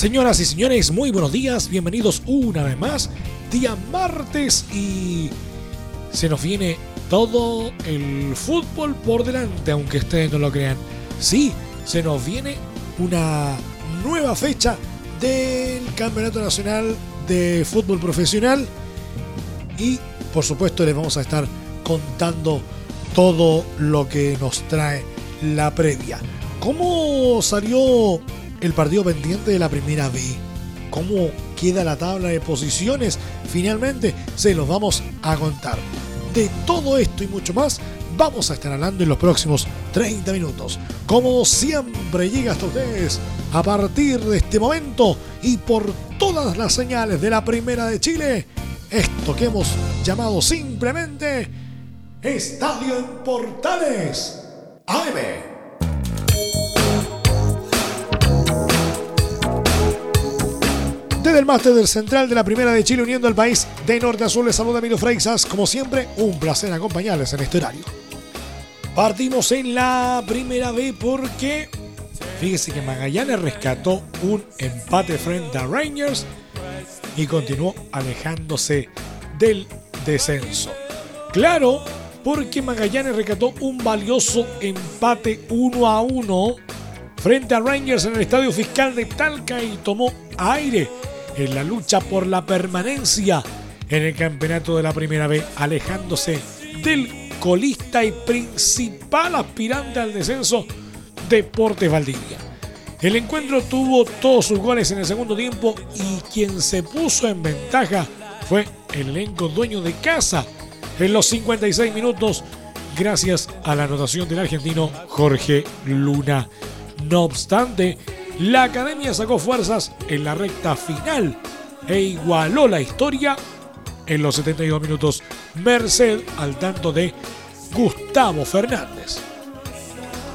Señoras y señores, muy buenos días, bienvenidos una vez más. Día martes y se nos viene todo el fútbol por delante, aunque ustedes no lo crean. Sí, se nos viene una nueva fecha del Campeonato Nacional de Fútbol Profesional y por supuesto les vamos a estar contando todo lo que nos trae la previa. ¿Cómo salió el partido pendiente de la primera B. ¿Cómo queda la tabla de posiciones? Finalmente se los vamos a contar. De todo esto y mucho más vamos a estar hablando en los próximos 30 minutos. Como siempre llega hasta ustedes a partir de este momento y por todas las señales de la Primera de Chile, esto que hemos llamado simplemente Estadio Portales AM. Desde el máster del central de la Primera de Chile uniendo al país de norte a sur les saluda Emilio Freixas. Como siempre, un placer acompañarles en este horario. Partimos en la Primera B porque fíjese que Magallanes rescató un empate frente a Rangers y continuó alejándose del descenso. Claro, porque Magallanes rescató un valioso empate 1 a 1 frente a Rangers en el Estadio Fiscal de Talca y tomó aire en la lucha por la permanencia en el campeonato de la Primera B, alejándose del colista y principal aspirante al descenso, Deportes Valdivia. El encuentro tuvo todos sus goles en el segundo tiempo y quien se puso en ventaja fue el elenco dueño de casa en los 56 minutos gracias a la anotación del argentino Jorge Luna. No obstante, la academia sacó fuerzas en la recta final e igualó la historia en los 72 minutos, merced al tanto de Gustavo Fernández.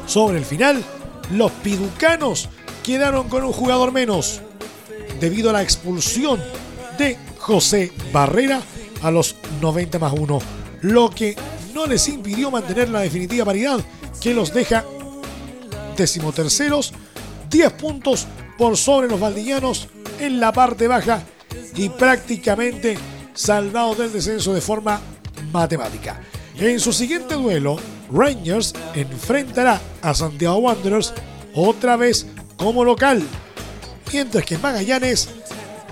Sobre el final, los piducanos quedaron con un jugador menos debido a la expulsión de José Barrera a los 90 más 1, lo que no les impidió mantener la definitiva paridad que los deja decimoterceros 10 puntos por sobre los valdillanos en la parte baja y prácticamente salvados del descenso de forma matemática. En su siguiente duelo, Rangers enfrentará a Santiago Wanderers otra vez como local, mientras que Magallanes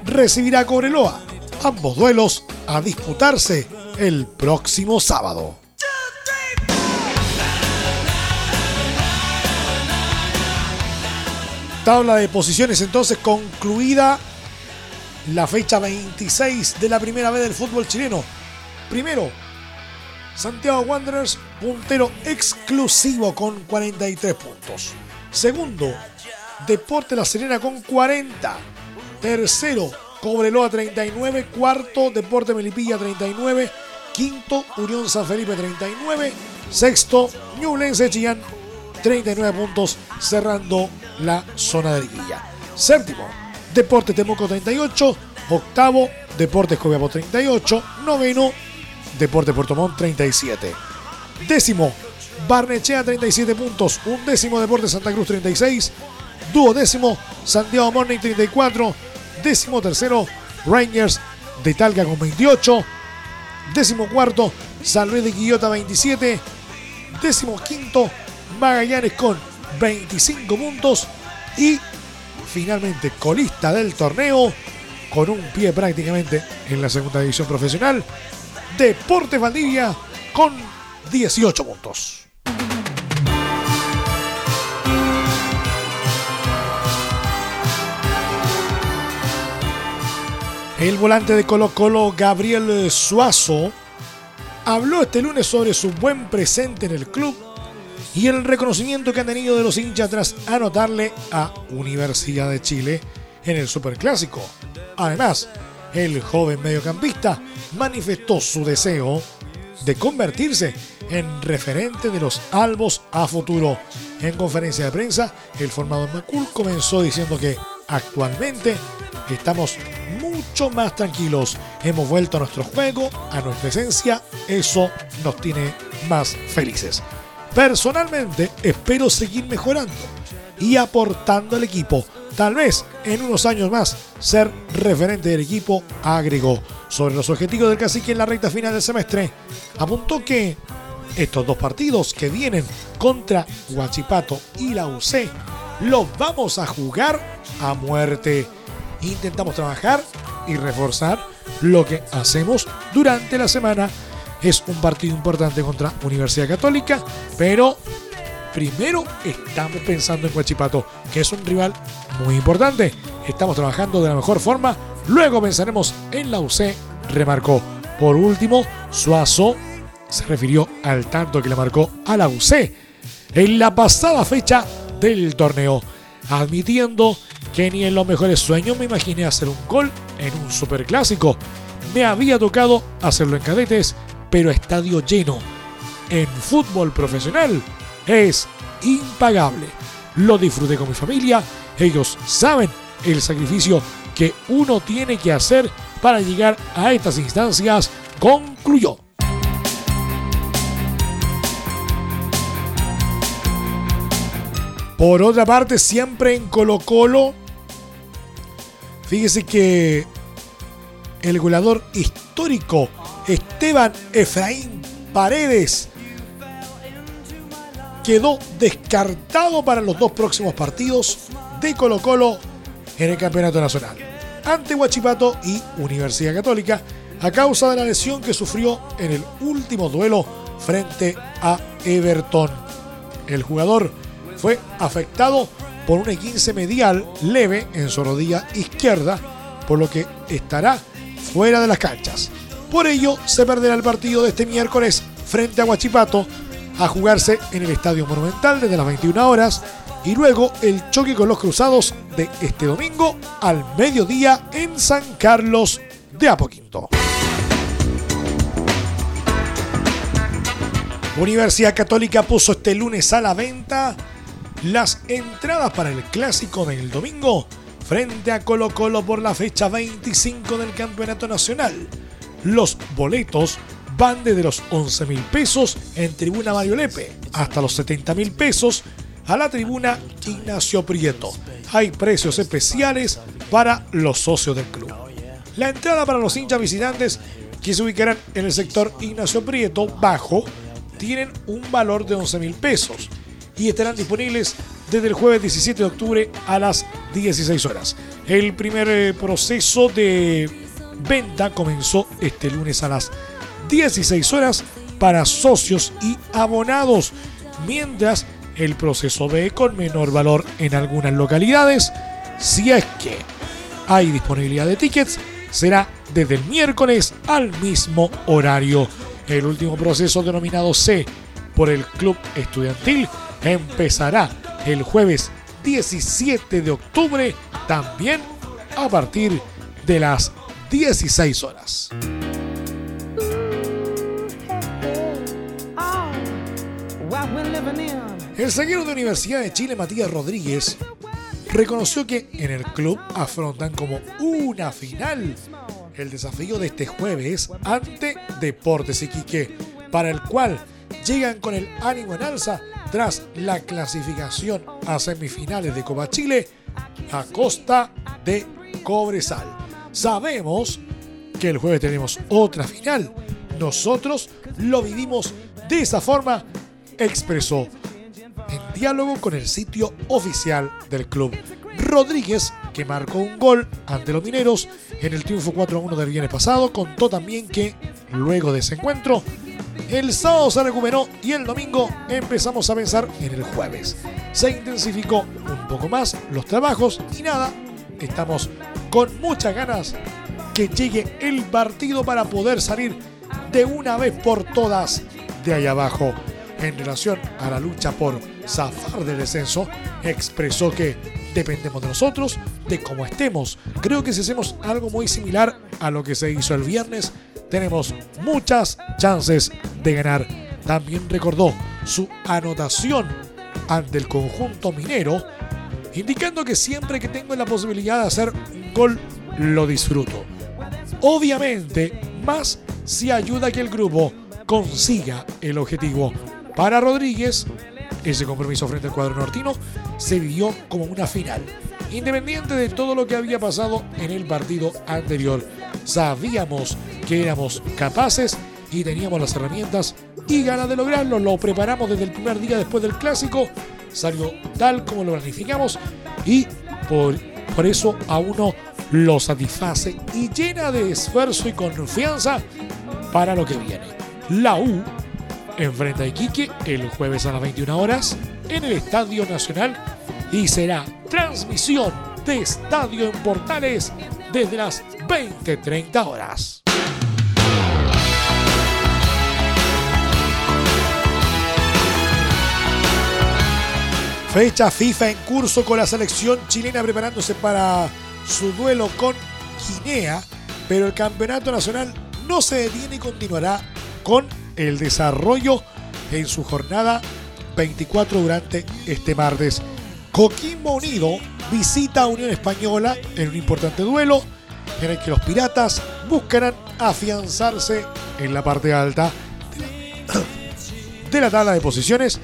recibirá a ambos duelos a disputarse el próximo sábado. Tabla de posiciones entonces concluida la fecha 26 de la primera vez del fútbol chileno. Primero, Santiago Wanderers, puntero exclusivo con 43 puntos. Segundo, Deporte La Serena con 40. Tercero, Cobreloa 39. Cuarto, Deporte Melipilla 39. Quinto, Unión San Felipe 39. Sexto, Ñublense Chillán 39 puntos cerrando la zona de liguilla. Séptimo, Deportes Temuco 38. Octavo, Deportes Copiapó 38. Noveno, Deportes Puerto Montt 37. Décimo, Barnechea 37 puntos. Undécimo, Deportes Santa Cruz 36. Duodécimo, Santiago Morning 34. Décimo tercero, Rangers de Talca con 28. Décimo cuarto, San Luis de Quillota 27. Décimo quinto, Magallanes con 25 puntos y finalmente colista del torneo con un pie prácticamente en la segunda división profesional. Deportes Valdivia con 18 puntos. El volante de Colo Colo, Gabriel Suazo, habló este lunes sobre su buen presente en el club y el reconocimiento que han tenido de los hinchas tras anotarle a Universidad de Chile en el Superclásico. Además, el joven mediocampista manifestó su deseo de convertirse en referente de los albos a futuro. En conferencia de prensa, el formador Macul comenzó diciendo que actualmente estamos mucho más tranquilos. Hemos vuelto a nuestro juego, a nuestra esencia. Eso nos tiene más felices. Personalmente espero seguir mejorando y aportando al equipo. Tal vez en unos años más ser referente del equipo, agregó. Sobre los objetivos del cacique en la recta final del semestre, apuntó que estos dos partidos que vienen contra Huachipato y la UC los vamos a jugar a muerte. Intentamos trabajar y reforzar lo que hacemos durante la semana. Es un partido importante contra Universidad Católica, pero primero estamos pensando en Huachipato, que es un rival muy importante. Estamos trabajando de la mejor forma. Luego pensaremos en la UC, remarcó. Por último, Suazo se refirió al tanto que le marcó a la UC en la pasada fecha del torneo, admitiendo que ni en los mejores sueños me imaginé hacer un gol en un superclásico. Me había tocado hacerlo en cadetes, pero estadio lleno. En fútbol profesional es impagable. Lo disfruté con mi familia, ellos saben el sacrificio que uno tiene que hacer para llegar a estas instancias, concluyó. Por otra parte, siempre en Colo Colo, fíjese que el goleador histórico Esteban Efraín Paredes quedó descartado para los dos próximos partidos de Colo Colo en el Campeonato Nacional, ante Huachipato y Universidad Católica, a causa de la lesión que sufrió en el último duelo frente a Everton. El jugador fue afectado por un 15 medial leve en su rodilla izquierda, por lo que estará fuera de las canchas. Por ello, se perderá el partido de este miércoles frente a Huachipato a jugarse en el Estadio Monumental desde las 21 horas y luego el choque con los Cruzados de este domingo al mediodía en San Carlos de Apoquinto. Universidad Católica puso este lunes a la venta las entradas para el clásico del domingo frente a Colo Colo por la fecha 25 del Campeonato Nacional. Los boletos van desde los 11 mil pesos en tribuna Mario Lepe hasta los 70 mil pesos a la tribuna Ignacio Prieto. Hay precios especiales para los socios del club. La entrada para los hinchas visitantes que se ubicarán en el sector Ignacio Prieto bajo tienen un valor de 11 mil pesos y estarán disponibles desde el jueves 17 de octubre a las 16 horas. El primer eh, proceso de venta comenzó este lunes a las 16 horas para socios y abonados, mientras el proceso ve con menor valor en algunas localidades. Si es que hay disponibilidad de tickets, será desde el miércoles al mismo horario. El último proceso denominado C por el Club Estudiantil empezará el jueves 17 de octubre, también a partir de las 16 horas. El zaguero de Universidad de Chile, Matías Rodríguez, reconoció que en el club afrontan como una final el desafío de este jueves ante Deportes Iquique, para el cual llegan con el ánimo en alza tras la clasificación a semifinales de Copa Chile a costa de Cobresal. Sabemos que el jueves tenemos otra final. Nosotros lo vivimos de esa forma, expresó en diálogo con el sitio oficial del club. Rodríguez, que marcó un gol ante los mineros en el triunfo 4-1 del viernes pasado, contó también que luego de ese encuentro el sábado se recuperó y el domingo empezamos a pensar en el jueves. Se intensificó un poco más los trabajos y nada, estamos con muchas ganas que llegue el partido para poder salir de una vez por todas de ahí abajo. en relación a la lucha por zafar del descenso, expresó que dependemos de nosotros, de cómo estemos. Creo que si hacemos algo muy similar a lo que se hizo el viernes, tenemos muchas chances de ganar. También recordó su anotación ante el conjunto minero, indicando que siempre que tengo la posibilidad de hacer gol, lo disfruto. Obviamente, más si ayuda a que el grupo consiga el objetivo. Para Rodríguez, ese compromiso frente al cuadro nortino se vivió como una final. Independiente de todo lo que había pasado en el partido anterior, sabíamos que éramos capaces y teníamos las herramientas y ganas de lograrlo. Lo preparamos desde el primer día después del clásico. Salió tal como lo planificamos y por, por eso a uno lo satisface y llena de esfuerzo y confianza para lo que viene. La U enfrenta a Iquique el jueves a las 21 horas en el Estadio Nacional y será transmisión de Estadio en Portales desde las 20-30 horas. Fecha FIFA en curso con la selección chilena preparándose para su duelo con Guinea, pero el campeonato nacional no se detiene y continuará con el desarrollo en su jornada 24 durante este martes. Coquimbo Unido visita a Unión Española en un importante duelo en el que los piratas buscarán afianzarse en la parte alta de la tabla de posiciones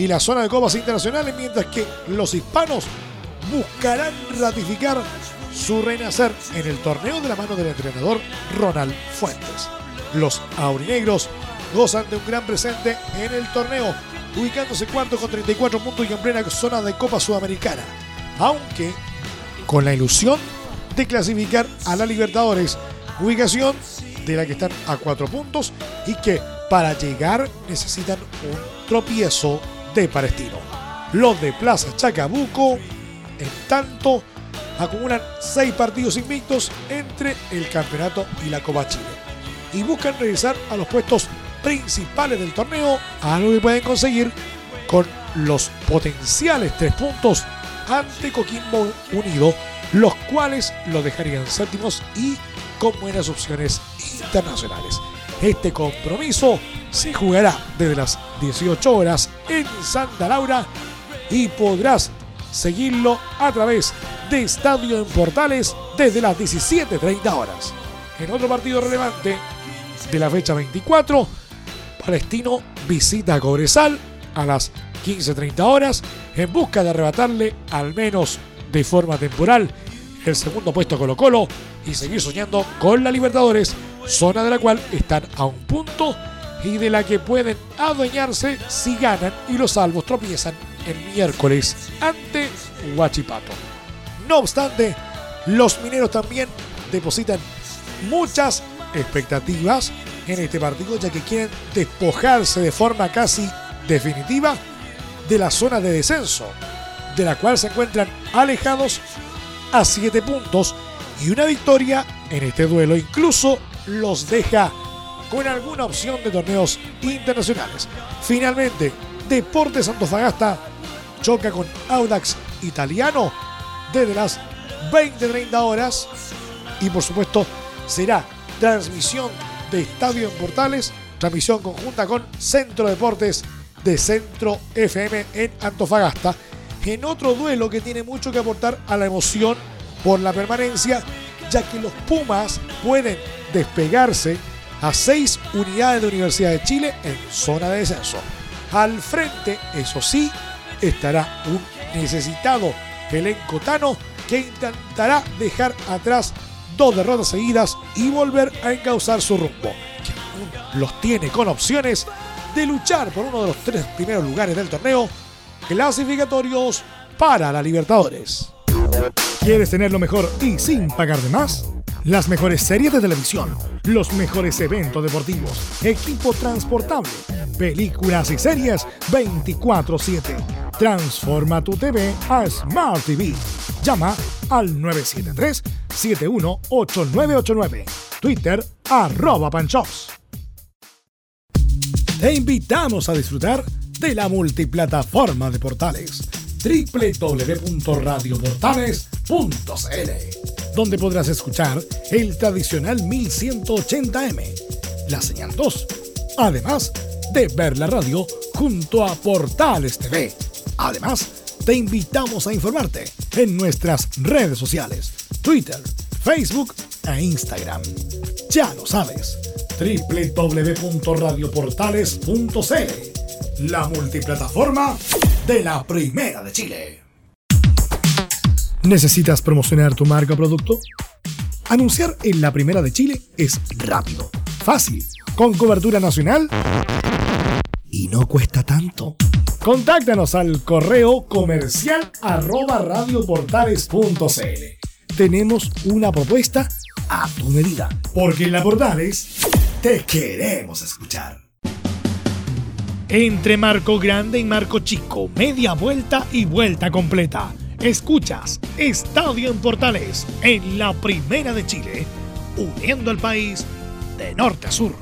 y la zona de copas internacionales, mientras que los hispanos buscarán ratificar su renacer en el torneo de la mano del entrenador Ronald Fuentes. Los aurinegros gozan de un gran presente en el torneo, ubicándose cuarto con 34 puntos y en plena zona de Copa Sudamericana, aunque con la ilusión de clasificar a la Libertadores, ubicación de la que están a cuatro puntos y que para llegar necesitan un tropiezo de Palestino. Los de Plaza Chacabuco, en tanto, acumulan seis partidos invictos entre el campeonato y la Copa Chile y buscan regresar a los puestos principales del torneo, algo que pueden conseguir con los potenciales tres puntos ante Coquimbo Unido, los cuales lo dejarían séptimos y con buenas opciones internacionales. Este compromiso se jugará desde las 18 horas en Santa Laura y podrás seguirlo a través de Estadio en Portales desde las 17.30 horas. En otro partido relevante de la fecha 24, Palestino visita a Cobresal a las 15.30 horas en busca de arrebatarle, al menos de forma temporal, el segundo puesto a Colo Colo y seguir soñando con la Libertadores, zona de la cual están a un punto y de la que pueden adueñarse si ganan y los salvos tropiezan el miércoles ante Huachipato. No obstante, los mineros también depositan muchas expectativas en este partido, ya que quieren despojarse de forma casi definitiva de la zona de descenso, de la cual se encuentran alejados a 7 puntos y una victoria en este duelo incluso los deja con alguna opción de torneos internacionales. Finalmente, Deportes Antofagasta choca con Audax Italiano desde las 20-30 horas y por supuesto será transmisión de Estadio en Portales, transmisión conjunta con Centro Deportes de Centro FM en Antofagasta, en otro duelo que tiene mucho que aportar a la emoción por la permanencia, ya que los Pumas pueden despegarse a seis unidades de Universidad de Chile en zona de descenso. Al frente, eso sí, estará un necesitado elenco tano que intentará dejar atrás dos derrotas seguidas y volver a encauzar su rumbo, los tiene con opciones de luchar por uno de los tres primeros lugares del torneo clasificatorios para la Libertadores. ¿Quieres tener lo mejor y sin pagar de más? Las mejores series de televisión, los mejores eventos deportivos, equipo transportable, películas y series 24/7. Transforma tu TV a Smart TV. Llama al 973-718989. Twitter arroba panchops. Te invitamos a disfrutar de la multiplataforma de portales www.radioportales.cl donde podrás escuchar el tradicional 1180m, la señal 2, además de ver la radio junto a Portales TV. Además, te invitamos a informarte en nuestras redes sociales, Twitter, Facebook e Instagram. Ya lo sabes, www.radioportales.cl, la multiplataforma de la Primera de Chile. ¿Necesitas promocionar tu marca o producto? Anunciar en la Primera de Chile es rápido, fácil, con cobertura nacional y no cuesta tanto. Contáctanos al correo comercial arroba. Tenemos una propuesta a tu medida, porque en la Portales te queremos escuchar. Entre Marco Grande y Marco Chico, media vuelta y vuelta completa. Escuchas Estadio en Portales en la Primera de Chile, uniendo al país de norte a sur.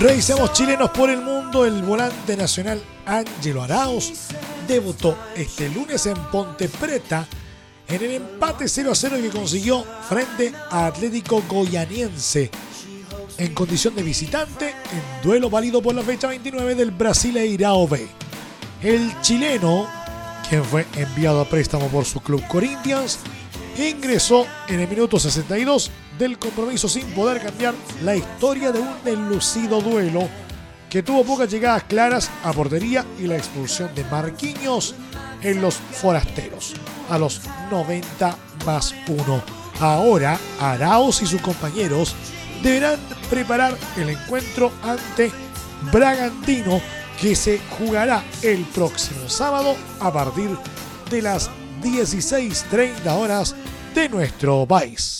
Revisamos chilenos por el mundo. El volante nacional Ángelo Arauz debutó este lunes en Ponte Preta en el empate 0 a 0 que consiguió frente a Atlético Goianiense en condición de visitante en duelo válido por la fecha 29 del Brasileirao B. El chileno, quien fue enviado a préstamo por su club Corinthians, ingresó en el minuto 62 del compromiso sin poder cambiar la historia de un enlucido duelo que tuvo pocas llegadas claras a portería y la expulsión de Marquinhos en los forasteros a los 90 más 1. Ahora Arauz y sus compañeros deberán preparar el encuentro ante Bragantino que se jugará el próximo sábado a partir de las 16.30 horas de nuestro país.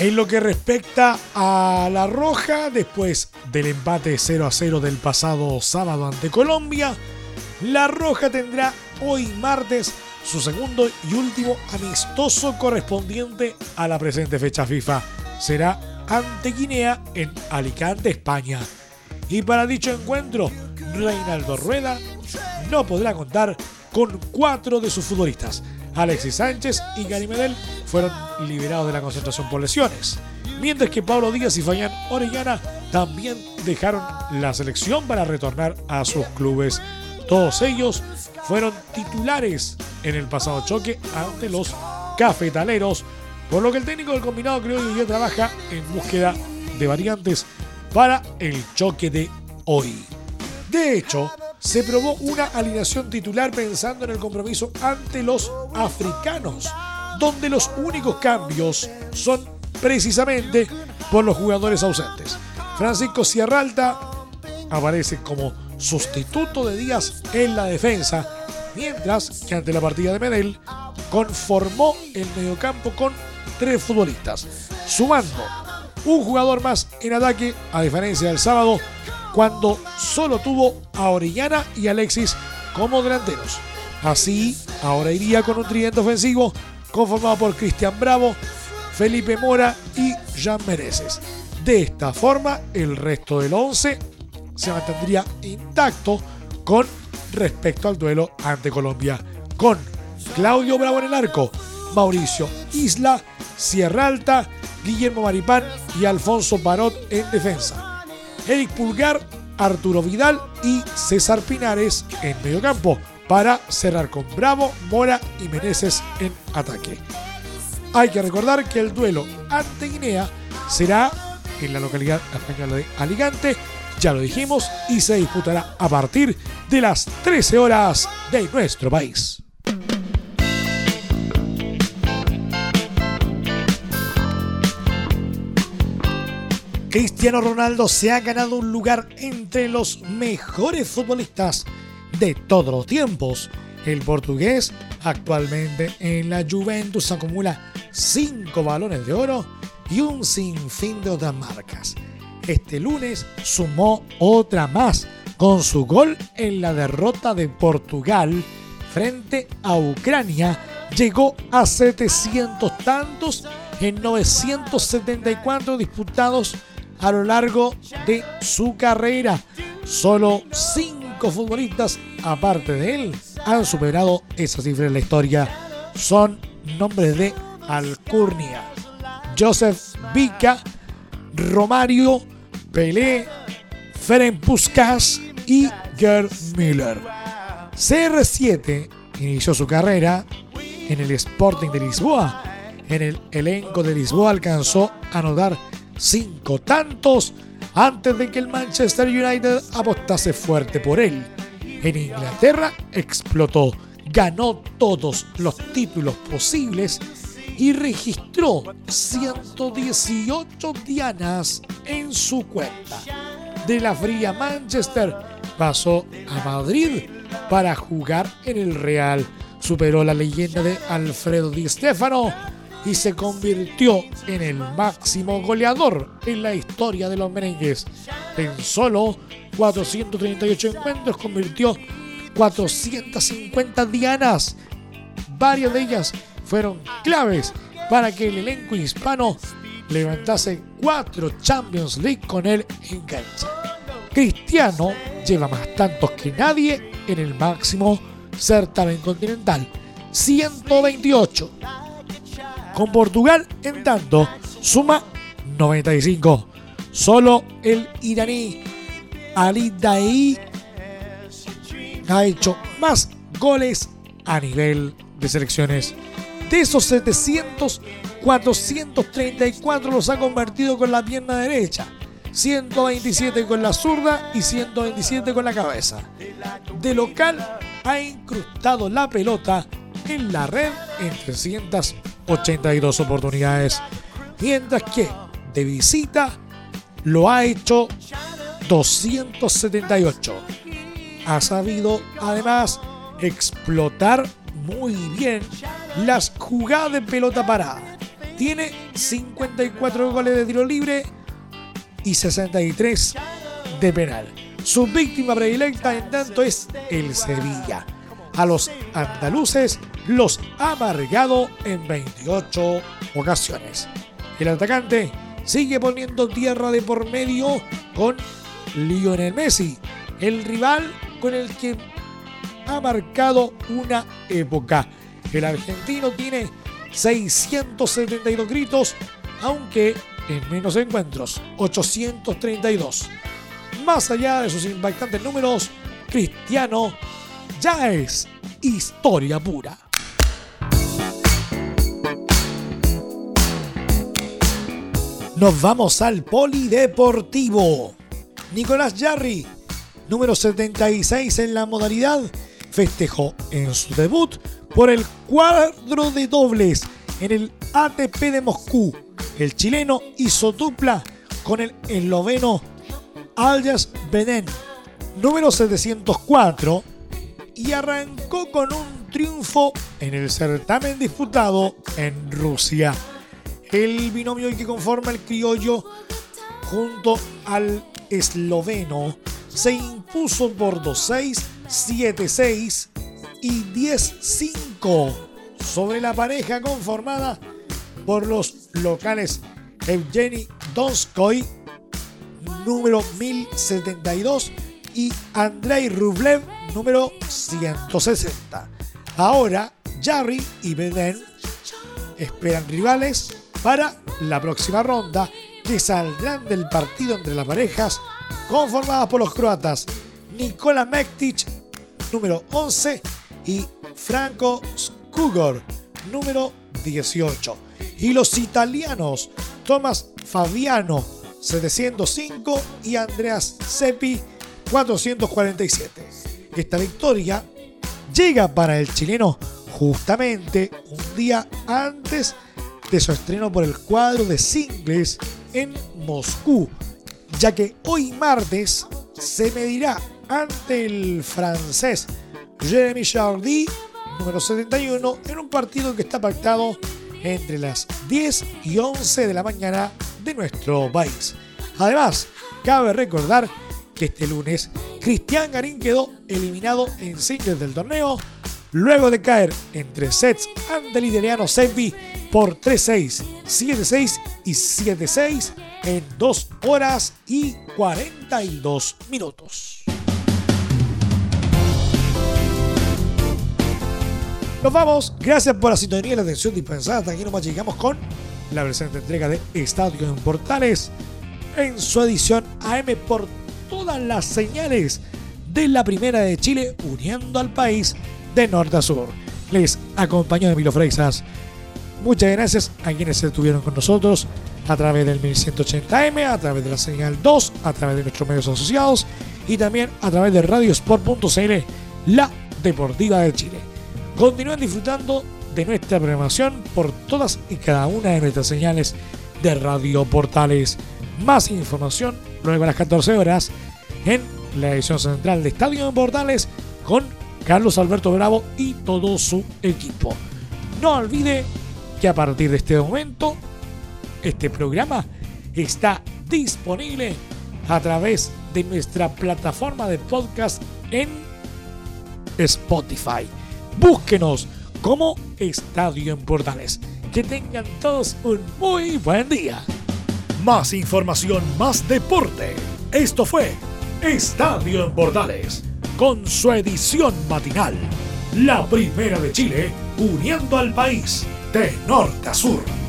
En lo que respecta a La Roja, después del empate 0 a 0 del pasado sábado ante Colombia, La Roja tendrá hoy martes su segundo y último amistoso correspondiente a la presente fecha FIFA. Será ante Guinea en Alicante, España. Y para dicho encuentro, Reinaldo Rueda no podrá contar con cuatro de sus futbolistas. Alexis Sánchez y Gary Medel fueron liberados de la concentración por lesiones. Mientras que Pablo Díaz y Fayán Orellana también dejaron la selección para retornar a sus clubes. Todos ellos fueron titulares en el pasado choque ante los cafetaleros, por lo que el técnico del combinado creo que ya trabaja en búsqueda de variantes para el choque de hoy. De hecho, se probó una alineación titular pensando en el compromiso ante los africanos, donde los únicos cambios son precisamente por los jugadores ausentes. Francisco Sierralta aparece como sustituto de Díaz en la defensa, mientras que ante la partida de Medel conformó el mediocampo con tres futbolistas, sumando un jugador más en ataque, a diferencia del sábado, cuando solo tuvo a Orellana y Alexis como delanteros. Así, ahora iría con un tridente ofensivo conformado por Cristian Bravo, Felipe Mora y Jean Mereces. De esta forma, el resto del 11 se mantendría intacto con respecto al duelo ante Colombia, con Claudio Bravo en el arco, Mauricio Isla, Sierra Alta, Guillermo Maripán y Alfonso Barot en defensa. Eric Pulgar, Arturo Vidal y César Pinares en mediocampo para cerrar con Bravo, Mora y Meneses en ataque. Hay que recordar que el duelo ante Guinea será en la localidad española de Alicante, ya lo dijimos, y se disputará a partir de las 13 horas de nuestro país. Cristiano Ronaldo se ha ganado un lugar entre los mejores futbolistas de todos los tiempos. El portugués actualmente en la Juventus acumula 5 balones de oro y un sinfín de otras marcas. este lunes sumó otra más con su gol en la derrota de Portugal frente a Ucrania. Llegó a 700 tantos en 974 disputados a lo largo de su carrera. Solo cinco futbolistas, aparte de él, han superado esa cifra en la historia. Son nombres de Alcurnia, Joseph Vica, Romario, Pelé, Ferenc Puskas y Gerd Müller. CR7 inició su carrera en el Sporting de Lisboa. En el elenco de Lisboa alcanzó a anotar cinco tantos antes de que el Manchester United apostase fuerte por él. En Inglaterra explotó, ganó todos los títulos posibles y registró 118 dianas en su cuenta. De la fría Manchester pasó a Madrid para jugar en el Real. Superó la leyenda de Alfredo Di Stefano y se convirtió en el máximo goleador en la historia de los merengues. En solo 438 encuentros convirtió 450 dianas. Varias de ellas fueron claves para que el elenco hispano levantase cuatro Champions League con él en cancha. Cristiano lleva más tantos que nadie en el máximo certamen continental, 128 con Portugal, en tanto, suma 95. Solo el iraní Ali Daei ha hecho más goles a nivel de selecciones. De esos 700, 434 los ha convertido con la pierna derecha, 127 con la zurda y 127 con la cabeza. De local ha incrustado la pelota en la red en 382 oportunidades, mientras que de visita lo ha hecho 278. Ha sabido además explotar muy bien las jugadas de pelota parada. Tiene 54 goles de tiro libre y 63 de penal. Su víctima predilecta en tanto es el Sevilla. A los andaluces los ha amargado en 28 ocasiones. El atacante sigue poniendo tierra de por medio con Lionel Messi, el rival con el que ha marcado una época. El argentino tiene 672 gritos, aunque en menos encuentros, 832. Más allá de sus impactantes números, Cristiano ya es historia pura. Nos vamos al polideportivo. Nicolás Jarry, número 76 en la modalidad, festejó en su debut por el cuadro de dobles en el ATP de Moscú. El chileno hizo dupla con el esloveno Aljas Benen, número 704, y arrancó con un triunfo en el certamen disputado en Rusia. El binomio que conforma el criollo junto al esloveno se impuso por 2-6, 7-6 y 10-5 sobre la pareja conformada por los locales Evgeny Donskoy, número 1072, y Andrei Rublev, número 160. Ahora, Jarry y Beden esperan rivales para la próxima ronda que saldrán del partido entre las parejas conformadas por los croatas Nikola Mektic, número 11, y Franco Skugor, número 18. Y los italianos Tomás Fabiano, 705, y Andreas Seppi, 447. Esta victoria llega para el chileno justamente un día antes de su estreno por el cuadro de singles en Moscú, ya que hoy martes se medirá ante el francés Jeremy Chardy, número 71, en un partido que está pactado entre las 10 y 11 de la mañana de nuestro país. Además, cabe recordar que este lunes Cristian Garín quedó eliminado en singles del torneo luego de caer en tres sets ante el italiano Sevi por 3-6, 7-6 y 7-6 en 2 horas y 42 minutos. Nos vamos, gracias por la sintonía y la atención dispensada. Hasta aquí nomás llegamos con la presente entrega de Estadio en Portales en su edición AM por todas las señales de la Primera de Chile, uniendo al país de norte a sur. Les acompañó Emilio Freixas. Muchas gracias a quienes estuvieron con nosotros a través del 1180M, a través de la señal 2, a través de nuestros medios asociados y también a través de radiosport.cl, la deportiva de Chile. Continúen disfrutando de nuestra programación por todas y cada una de nuestras señales de Radio Portales. Más información luego a las 14 horas en la edición central de Estadio en Portales con Carlos Alberto Bravo y todo su equipo. No olvide que a partir de este momento este programa está disponible a través de nuestra plataforma de podcast en Spotify. Búsquenos como Estadio en Portales. Que tengan todos un muy buen día. Más información, más deporte. Esto fue Estadio en Portales, con su edición matinal. La primera de Chile, uniendo al país de norte a sur.